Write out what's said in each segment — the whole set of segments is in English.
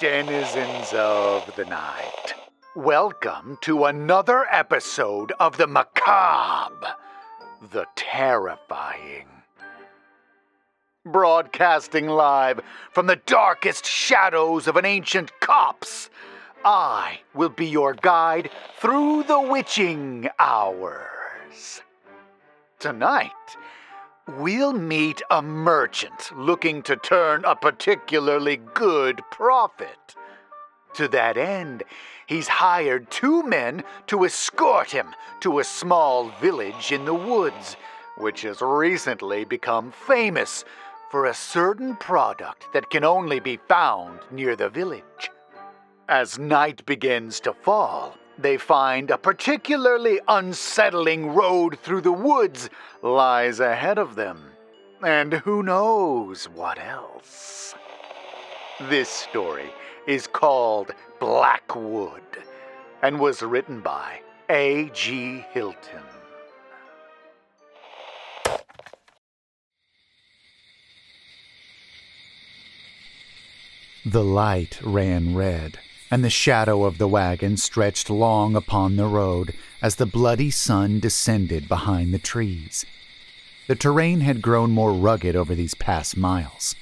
denizens of the night. Welcome to another episode of the macabre, the terrifying. Broadcasting live from the darkest shadows of an ancient copse, I will be your guide through the witching hours. Tonight, we'll meet a merchant looking to turn a particularly good profit. To that end, he's hired two men to escort him to a small village in the woods, which has recently become famous for a certain product that can only be found near the village. As night begins to fall, they find a particularly unsettling road through the woods lies ahead of them. And who knows what else? This story is called Blackwood and was written by A.G. Hilton. The light ran red, and the shadow of the wagon stretched long upon the road as the bloody sun descended behind the trees. The terrain had grown more rugged over these past miles.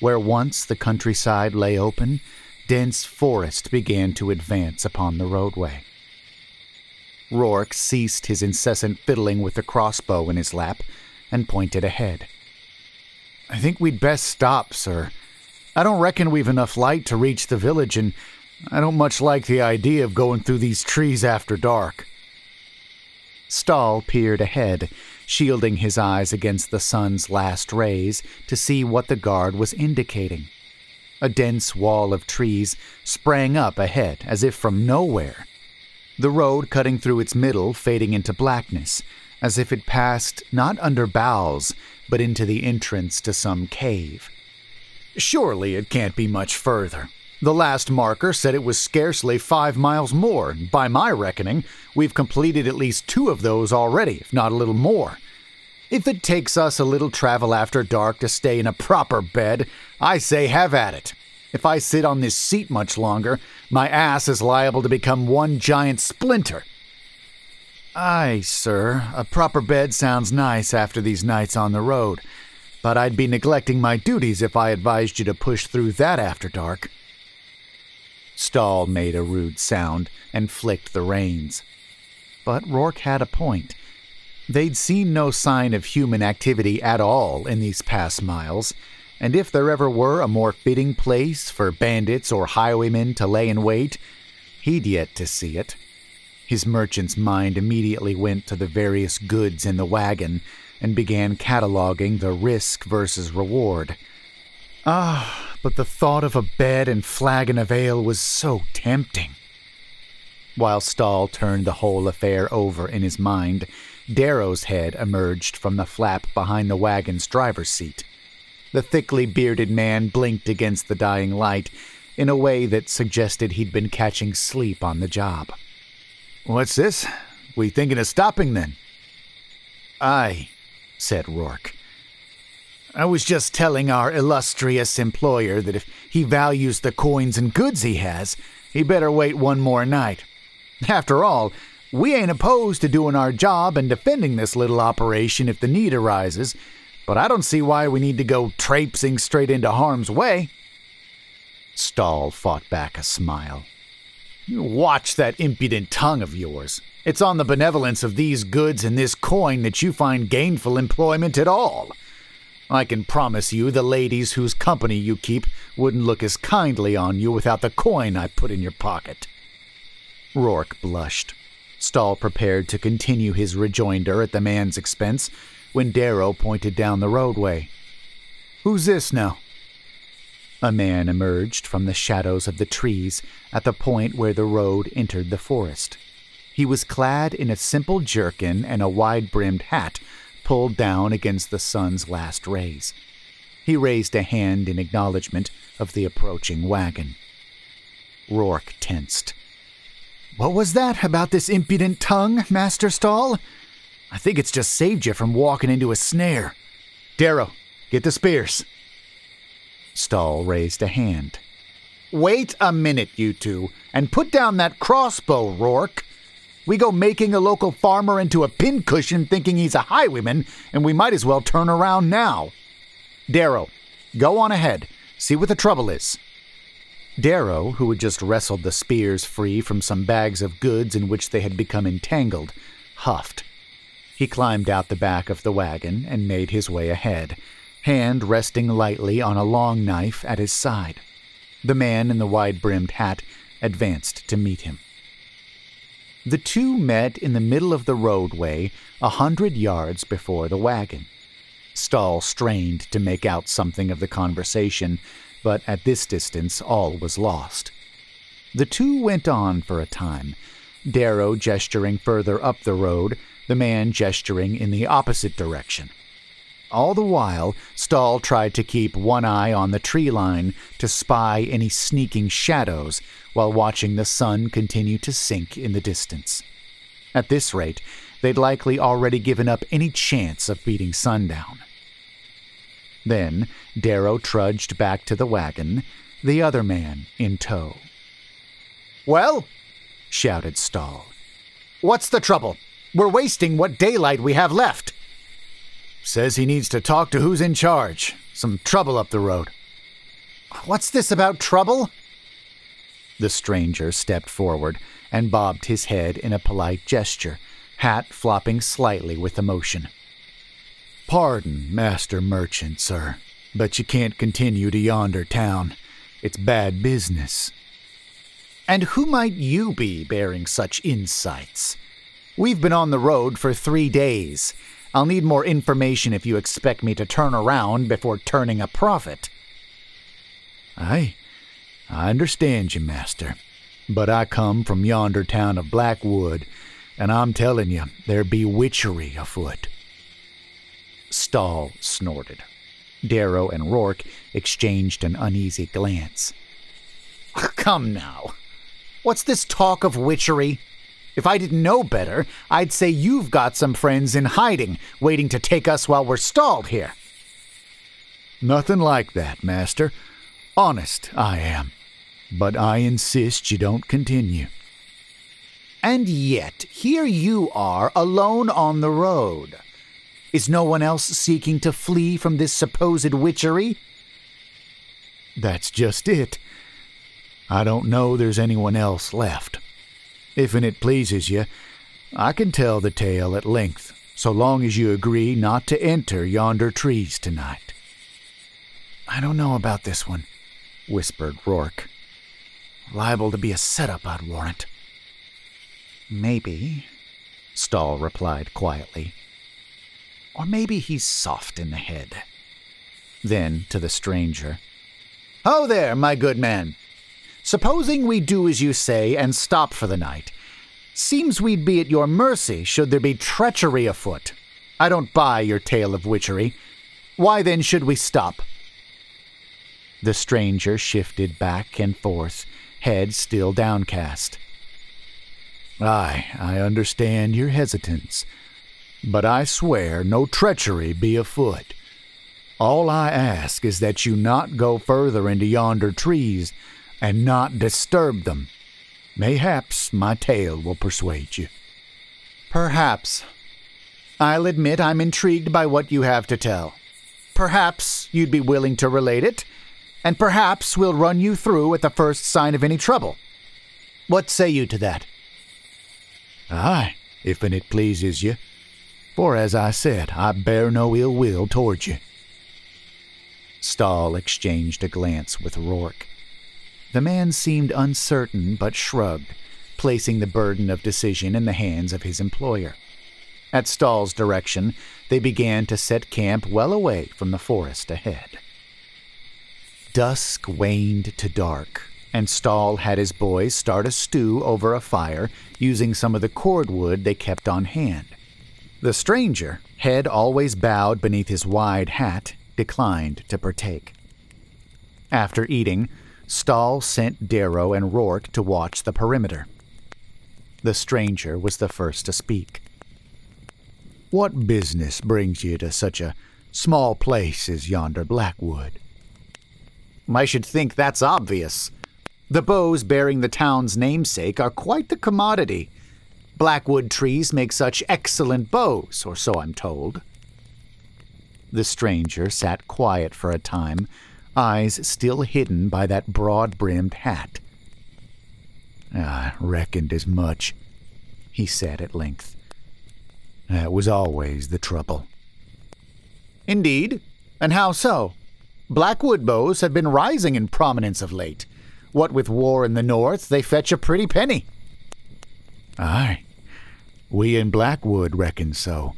Where once the countryside lay open, dense forest began to advance upon the roadway. Rourke ceased his incessant fiddling with the crossbow in his lap and pointed ahead. I think we'd best stop, sir. I don't reckon we've enough light to reach the village, and I don't much like the idea of going through these trees after dark. Stahl peered ahead, shielding his eyes against the sun's last rays to see what the guard was indicating. A dense wall of trees sprang up ahead as if from nowhere. The road cutting through its middle fading into blackness, as if it passed not under boughs, but into the entrance to some cave. Surely it can't be much further. The last marker said it was scarcely five miles more, by my reckoning, we've completed at least two of those already, if not a little more. If it takes us a little travel after dark to stay in a proper bed, I say have at it. If I sit on this seat much longer, my ass is liable to become one giant splinter. Aye, sir, a proper bed sounds nice after these nights on the road, but I'd be neglecting my duties if I advised you to push through that after dark. Stahl made a rude sound and flicked the reins. But Rourke had a point. They'd seen no sign of human activity at all in these past miles, and if there ever were a more fitting place for bandits or highwaymen to lay in wait, he'd yet to see it. His merchant's mind immediately went to the various goods in the wagon and began cataloging the risk versus reward. Ah, but the thought of a bed and flagon of ale was so tempting. While Stahl turned the whole affair over in his mind, Darrow's head emerged from the flap behind the wagon's driver's seat. The thickly bearded man blinked against the dying light in a way that suggested he'd been catching sleep on the job. What's this? We thinking of stopping then? Aye, said Rourke. I was just telling our illustrious employer that if he values the coins and goods he has, he better wait one more night. After all, we ain't opposed to doing our job and defending this little operation if the need arises, but I don't see why we need to go traipsing straight into harm's way. Stahl fought back a smile. Watch that impudent tongue of yours. It's on the benevolence of these goods and this coin that you find gainful employment at all. I can promise you the ladies whose company you keep wouldn't look as kindly on you without the coin I put in your pocket. Rourke blushed. Stahl prepared to continue his rejoinder at the man's expense when Darrow pointed down the roadway. Who's this now? A man emerged from the shadows of the trees at the point where the road entered the forest. He was clad in a simple jerkin and a wide brimmed hat pulled down against the sun's last rays. He raised a hand in acknowledgement of the approaching wagon. Rourke tensed. What was that about this impudent tongue, Master Stahl? I think it's just saved you from walking into a snare. Darrow, get the spears. Stahl raised a hand. Wait a minute, you two, and put down that crossbow, Rourke. We go making a local farmer into a pincushion thinking he's a highwayman, and we might as well turn around now. Darrow, go on ahead. See what the trouble is. Darrow, who had just wrestled the spears free from some bags of goods in which they had become entangled, huffed. He climbed out the back of the wagon and made his way ahead, hand resting lightly on a long knife at his side. The man in the wide brimmed hat advanced to meet him. The two met in the middle of the roadway, a hundred yards before the wagon. Stahl strained to make out something of the conversation, but at this distance all was lost. The two went on for a time, Darrow gesturing further up the road, the man gesturing in the opposite direction. All the while, Stahl tried to keep one eye on the tree line to spy any sneaking shadows while watching the sun continue to sink in the distance. At this rate, they'd likely already given up any chance of beating sundown. Then Darrow trudged back to the wagon, the other man in tow. Well, shouted Stahl, What's the trouble? We're wasting what daylight we have left. Says he needs to talk to who's in charge. Some trouble up the road. What's this about trouble? The stranger stepped forward and bobbed his head in a polite gesture, hat flopping slightly with emotion. Pardon, master merchant, sir, but you can't continue to yonder town. It's bad business. And who might you be bearing such insights? We've been on the road for three days. I'll need more information if you expect me to turn around before turning a profit. Aye, I understand you, master. But I come from yonder town of Blackwood, and I'm telling you, there be witchery afoot. Stahl snorted. Darrow and Rourke exchanged an uneasy glance. Come now. What's this talk of witchery? If I didn't know better, I'd say you've got some friends in hiding, waiting to take us while we're stalled here. Nothing like that, Master. Honest, I am. But I insist you don't continue. And yet, here you are alone on the road. Is no one else seeking to flee from this supposed witchery? That's just it. I don't know there's anyone else left. If it pleases you, I can tell the tale at length, so long as you agree not to enter yonder trees tonight. I don't know about this one, whispered Rourke. Liable to be a setup, I'd warrant. Maybe, Stahl replied quietly. Or maybe he's soft in the head. Then, to the stranger, Ho there, my good man. Supposing we do as you say and stop for the night. Seems we'd be at your mercy should there be treachery afoot. I don't buy your tale of witchery. Why then should we stop? The stranger shifted back and forth, head still downcast. Aye, I understand your hesitance, but I swear no treachery be afoot. All I ask is that you not go further into yonder trees and not disturb them. Mayhaps my tale will persuade you. Perhaps. I'll admit I'm intrigued by what you have to tell. Perhaps you'd be willing to relate it, and perhaps we'll run you through at the first sign of any trouble. What say you to that? Aye, if it pleases you, for as I said, I bear no ill will towards you. Stahl exchanged a glance with Rourke. The man seemed uncertain but shrugged, placing the burden of decision in the hands of his employer. At Stahl's direction, they began to set camp well away from the forest ahead. Dusk waned to dark, and Stahl had his boys start a stew over a fire using some of the cordwood they kept on hand. The stranger, head always bowed beneath his wide hat, declined to partake. After eating, Stahl sent Darrow and Rourke to watch the perimeter. The stranger was the first to speak. What business brings you to such a small place as yonder Blackwood? I should think that's obvious, The bows bearing the town's namesake are quite the commodity. Blackwood trees make such excellent bows, or so I'm told. The stranger sat quiet for a time, eyes still hidden by that broad brimmed hat. I reckoned as much, he said at length. That was always the trouble. Indeed? And how so? Blackwood bows have been rising in prominence of late. What with war in the north, they fetch a pretty penny. Aye, we in Blackwood reckon so.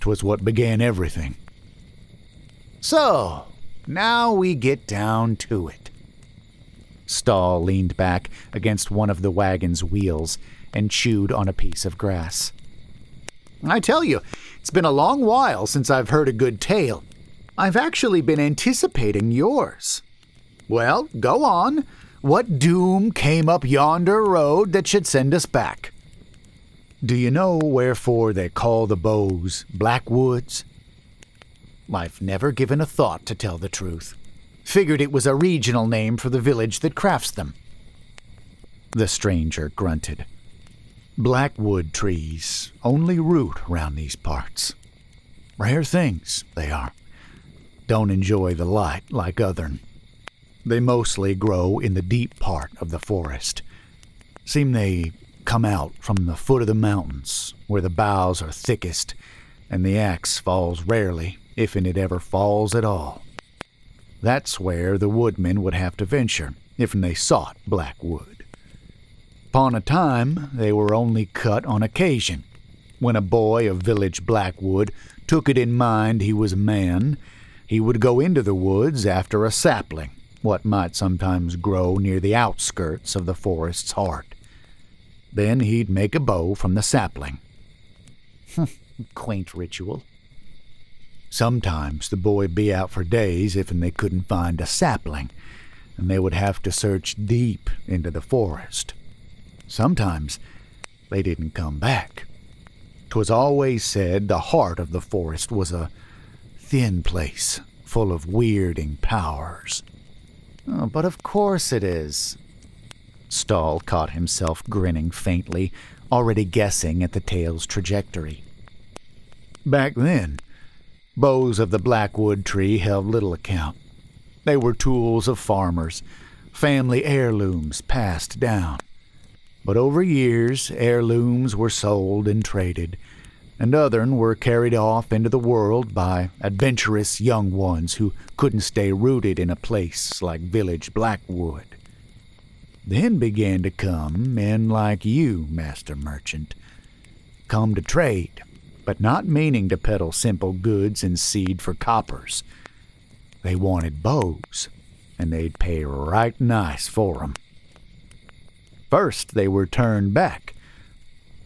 'Twas what began everything. So, now we get down to it. Stahl leaned back against one of the wagon's wheels and chewed on a piece of grass. I tell you, it's been a long while since I've heard a good tale. I've actually been anticipating yours. Well, go on. What doom came up yonder road that should send us back? Do you know wherefore they call the bows Black Woods? I've never given a thought to tell the truth. Figured it was a regional name for the village that crafts them. The stranger grunted. Blackwood trees only root round these parts. Rare things, they are. Don't enjoy the light like othern. They mostly grow in the deep part of the forest. Seem they come out from the foot of the mountains, where the boughs are thickest, and the axe falls rarely, if it ever falls at all. That's where the woodmen would have to venture if they sought black wood. Upon a time, they were only cut on occasion. When a boy of village Blackwood took it in mind he was a man, he would go into the woods after a sapling, what might sometimes grow near the outskirts of the forest's heart. Then he'd make a bow from the sapling. Quaint ritual. Sometimes the boy'd be out for days if they couldn't find a sapling, and they would have to search deep into the forest. Sometimes they didn't come back. 'Twas always said the heart of the forest was a thin place full of weirding powers. Oh, but of course it is. Stahl caught himself grinning faintly, already guessing at the tale's trajectory. Back then, bows of the blackwood tree held little account. They were tools of farmers, family heirlooms passed down. But over years, heirlooms were sold and traded, and others were carried off into the world by adventurous young ones who couldn't stay rooted in a place like village Blackwood. Then began to come men like you, master merchant, come to trade, but not meaning to peddle simple goods and seed for coppers. They wanted bows, and they'd pay right nice for 'em. First, they were turned back.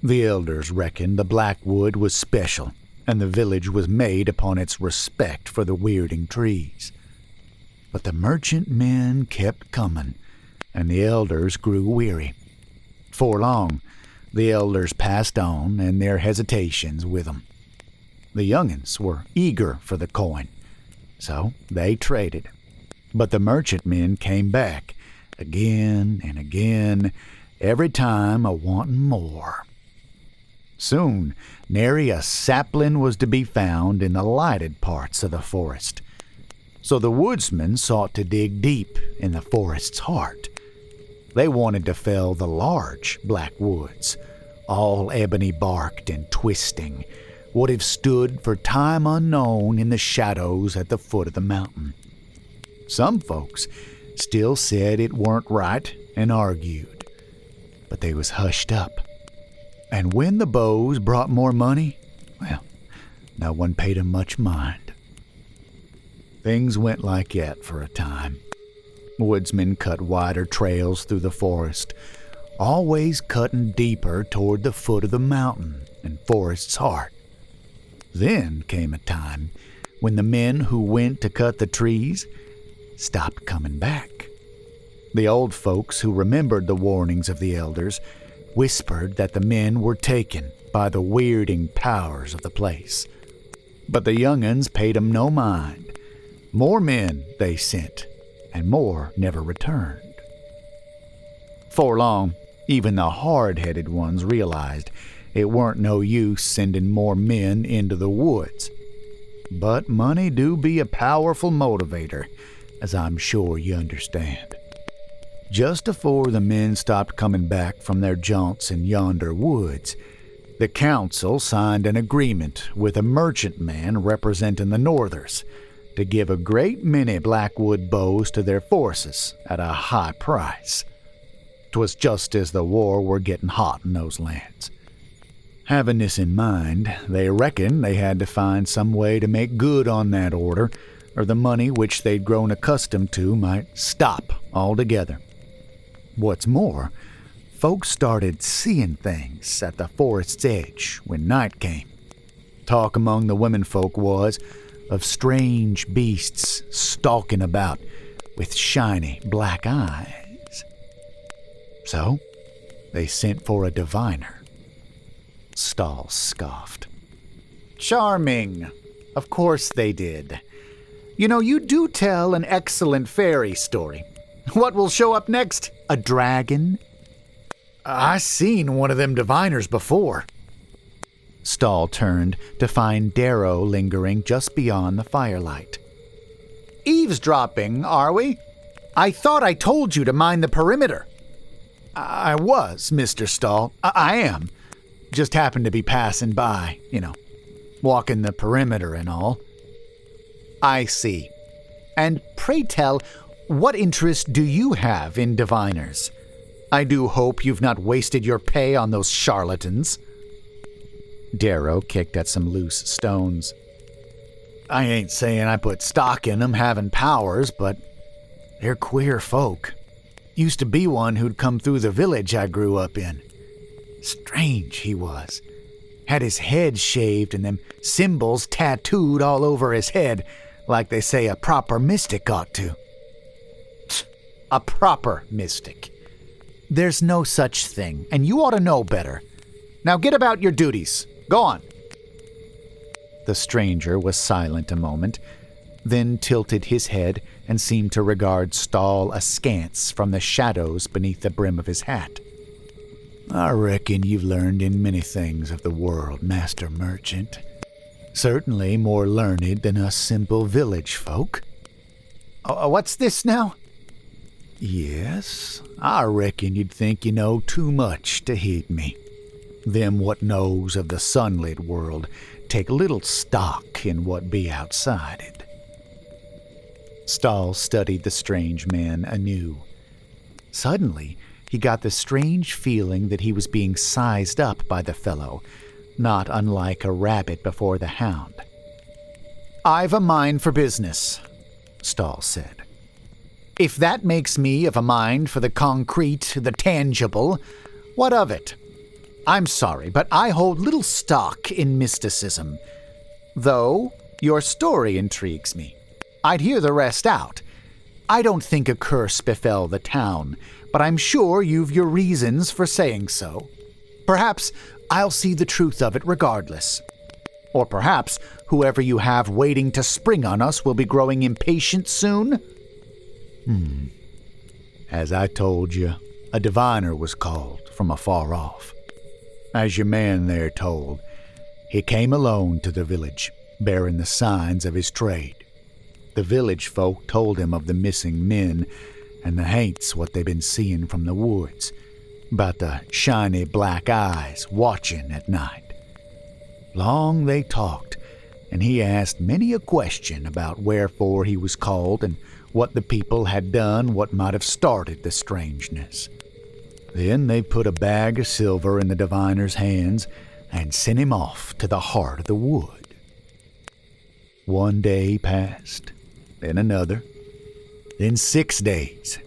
The elders reckoned the Blackwood was special, and the village was made upon its respect for the weirding trees. But the merchant men kept coming, and the elders grew weary. For long, the elders passed on, and their hesitations with 'em. The young'uns were eager for the coin, so they traded. But the merchant men came back, again and again, every time a wantin' more. Soon, nary a sapling was to be found in the lighted parts of the forest. So the woodsmen sought to dig deep in the forest's heart. They wanted to fell the large black woods, all ebony barked and twisting, would have stood for time unknown in the shadows at the foot of the mountain. Some folks still said it weren't right and argued, but they was hushed up. And when the bows brought more money, well, no one paid 'em much mind. Things went like that for a time. Woodsmen cut wider trails through the forest, always cutting deeper toward the foot of the mountain and forest's heart. Then came a time when the men who went to cut the trees stopped coming back. The old folks who remembered the warnings of the elders whispered that the men were taken by the weirding powers of the place. But the young'uns paid 'em no mind. More men they sent, and more never returned. For long, even the hard headed ones realized it weren't no use sending more men into the woods. But money do be a powerful motivator, as I'm sure you understand. Just afore the men stopped coming back from their jaunts in yonder woods, the council signed an agreement with a merchantman representing the Northers to give a great many Blackwood bows to their forces at a high price. 'Twas just as the war were getting hot in those lands. Having this in mind, they reckoned they had to find some way to make good on that order, or the money which they'd grown accustomed to might stop altogether. What's more, folks started seeing things at the forest's edge when night came. Talk among the womenfolk was of strange beasts stalking about with shiny black eyes. So, they sent for a diviner. Stahl scoffed. Charming. Of course they did. You know, you do tell an excellent fairy story. What will show up next? A dragon? I seen one of them diviners before. Stahl turned to find Darrow lingering just beyond the firelight. Eavesdropping, are we? I thought I told you to mind the perimeter. I was, Mr. Stahl. I, I am. Just happened to be passing by, you know, walking the perimeter and all. I see. And pray tell, what interest do you have in diviners? I do hope you've not wasted your pay on those charlatans. Darrow kicked at some loose stones. I ain't saying I put stock in 'em having powers, but they're queer folk. Used to be one who'd come through the village I grew up in. Strange he was. Had his head shaved and them symbols tattooed all over his head, like they say a proper mystic ought to. A proper mystic. There's no such thing, and you ought to know better. Now get about your duties. Go on. The stranger was silent a moment, then tilted his head and seemed to regard Stahl askance from the shadows beneath the brim of his hat. I reckon you've learned in many things of the world, Master Merchant. Certainly more learned than us simple village folk. Uh, what's this now? Yes, I reckon you'd think you know too much to heed me. Them what knows of the sunlit world take little stock in what be outside it. Stahl studied the strange man anew. Suddenly, he got the strange feeling that he was being sized up by the fellow, not unlike a rabbit before the hound. I've a mind for business, Stahl said. If that makes me of a mind for the concrete, the tangible, what of it? I'm sorry, but I hold little stock in mysticism. Though your story intrigues me. I'd hear the rest out. I don't think a curse befell the town, but I'm sure you've your reasons for saying so. Perhaps I'll see the truth of it regardless. Or perhaps whoever you have waiting to spring on us will be growing impatient soon? Hmm. As I told you, a diviner was called from afar off. As your man there told, he came alone to the village, bearing the signs of his trade. The village folk told him of the missing men and the haints what they'd been seeing from the woods, about the shiny black eyes watching at night. Long they talked, and he asked many a question about wherefore he was called and what the people had done what might have started the strangeness. Then they put a bag of silver in the diviner's hands and sent him off to the heart of the wood. One day passed, then another, then six days.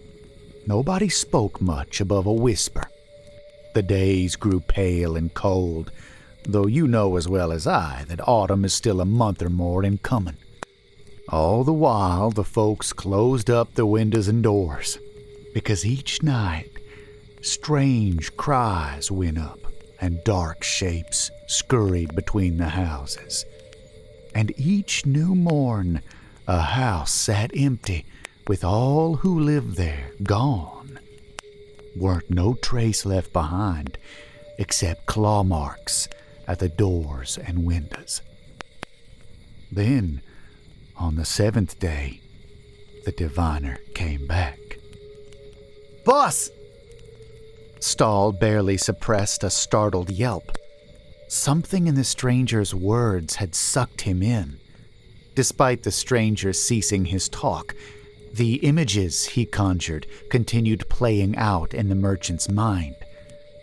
Nobody spoke much above a whisper. The days grew pale and cold, though you know as well as I that autumn is still a month or more in coming. All the while the folks closed up the windows and doors, because each night Strange cries went up, and dark shapes scurried between the houses. And each new morn, a house sat empty, with all who lived there gone. weren't no trace left behind except claw marks at the doors and windows. Then, on the seventh day, the diviner came back. Boss! Stahl barely suppressed a startled yelp. Something in the stranger's words had sucked him in. Despite the stranger ceasing his talk, the images he conjured continued playing out in the merchant's mind.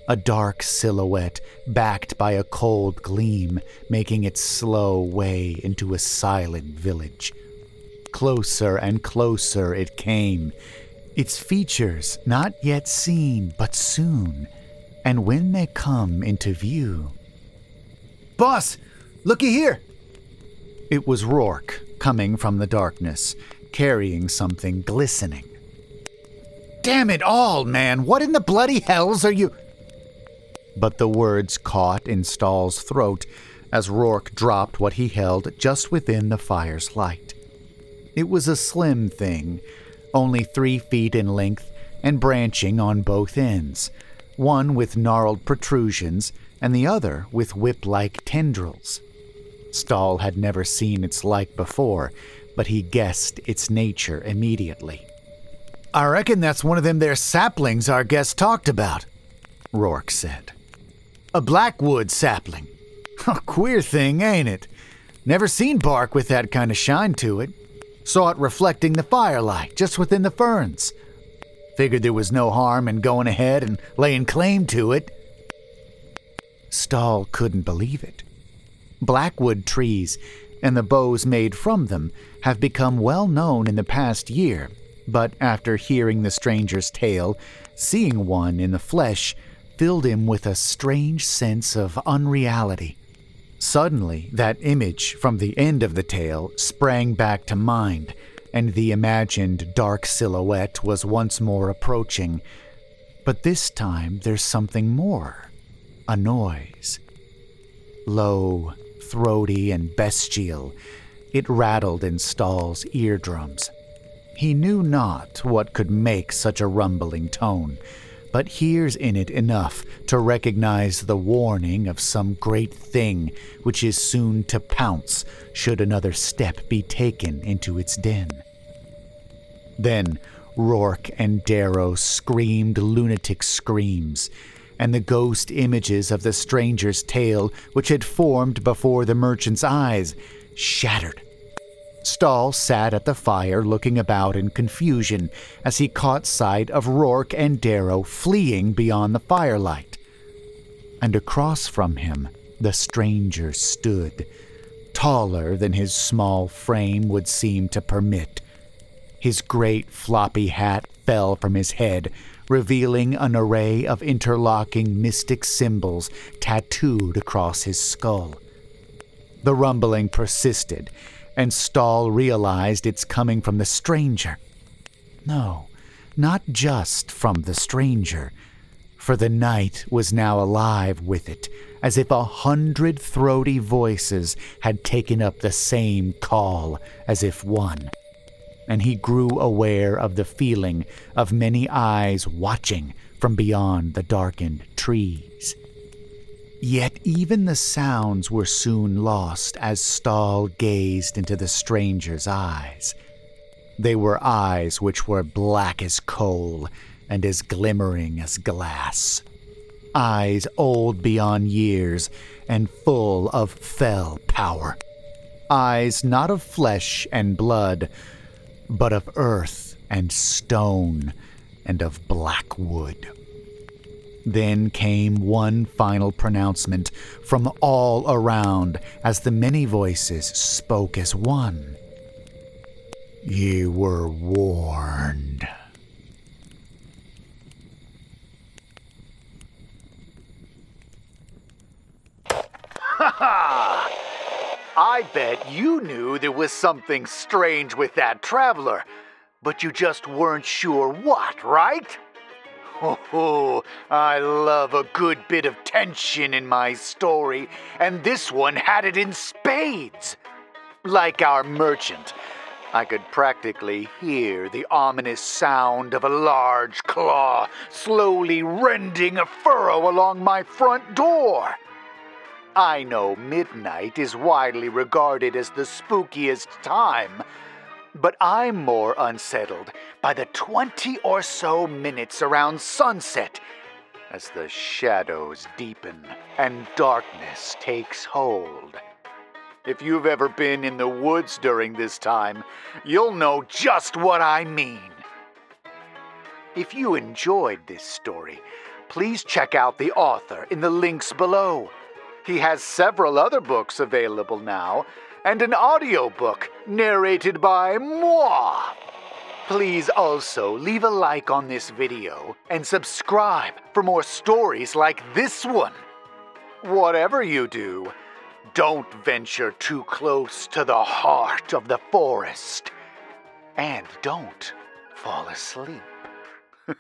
A dark silhouette backed by a cold gleam, making its slow way into a silent village. Closer and closer it came, its features not yet seen but soon, and when they come into view. Boss, looky here! It was Rourke coming from the darkness, carrying something glistening. Damn it all, man! What in the bloody hells are you. But the words caught in Stahl's throat as Rourke dropped what he held just within the fire's light. It was a slim thing, only three feet in length and branching on both ends, one with gnarled protrusions and the other with whip like tendrils. Stahl had never seen its like before, but he guessed its nature immediately. I reckon that's one of them there saplings our guest talked about, Rourke said. A blackwood sapling. A queer thing, ain't it? Never seen bark with that kind of shine to it. Saw it reflecting the firelight just within the ferns. Figured there was no harm in going ahead and laying claim to it. Stahl couldn't believe it. Blackwood trees and the bows made from them have become well known in the past year, but after hearing the stranger's tale, seeing one in the flesh filled him with a strange sense of unreality. Suddenly, that image from the end of the tale sprang back to mind, and the imagined dark silhouette was once more approaching. But this time there's something more a noise. Low, throaty, and bestial, it rattled in Stahl's eardrums. He knew not what could make such a rumbling tone but hears in it enough to recognize the warning of some great thing which is soon to pounce should another step be taken into its den. Then Rourke and Darrow screamed lunatic screams, and the ghost images of the stranger's tale, which had formed before the merchant's eyes, shattered Stahl sat at the fire looking about in confusion as he caught sight of Rourke and Darrow fleeing beyond the firelight. And across from him, the stranger stood, taller than his small frame would seem to permit. His great floppy hat fell from his head, revealing an array of interlocking mystic symbols tattooed across his skull. The rumbling persisted and Stahl realized it's coming from the stranger. No, not just from the stranger, for the night was now alive with it, as if a hundred throaty voices had taken up the same call as if one. And he grew aware of the feeling of many eyes watching from beyond the darkened trees. Yet even the sounds were soon lost as Stahl gazed into the stranger's eyes. They were eyes which were black as coal and as glimmering as glass. Eyes old beyond years and full of fell power. Eyes not of flesh and blood, but of earth and stone and of black wood. Then came one final pronouncement from all around as the many voices spoke as one. You were warned. Ha ha! I bet you knew there was something strange with that traveler, but you just weren't sure what, right? Oh, I love a good bit of tension in my story, and this one had it in spades. Like our merchant. I could practically hear the ominous sound of a large claw slowly rending a furrow along my front door. I know midnight is widely regarded as the spookiest time, but I'm more unsettled by the 20 or so minutes around sunset as the shadows deepen and darkness takes hold. If you've ever been in the woods during this time, you'll know just what I mean. If you enjoyed this story, please check out the author in the links below. He has several other books available now, and an audiobook narrated by moi. Please also leave a like on this video and subscribe for more stories like this one. Whatever you do, don't venture too close to the heart of the forest. And don't fall asleep.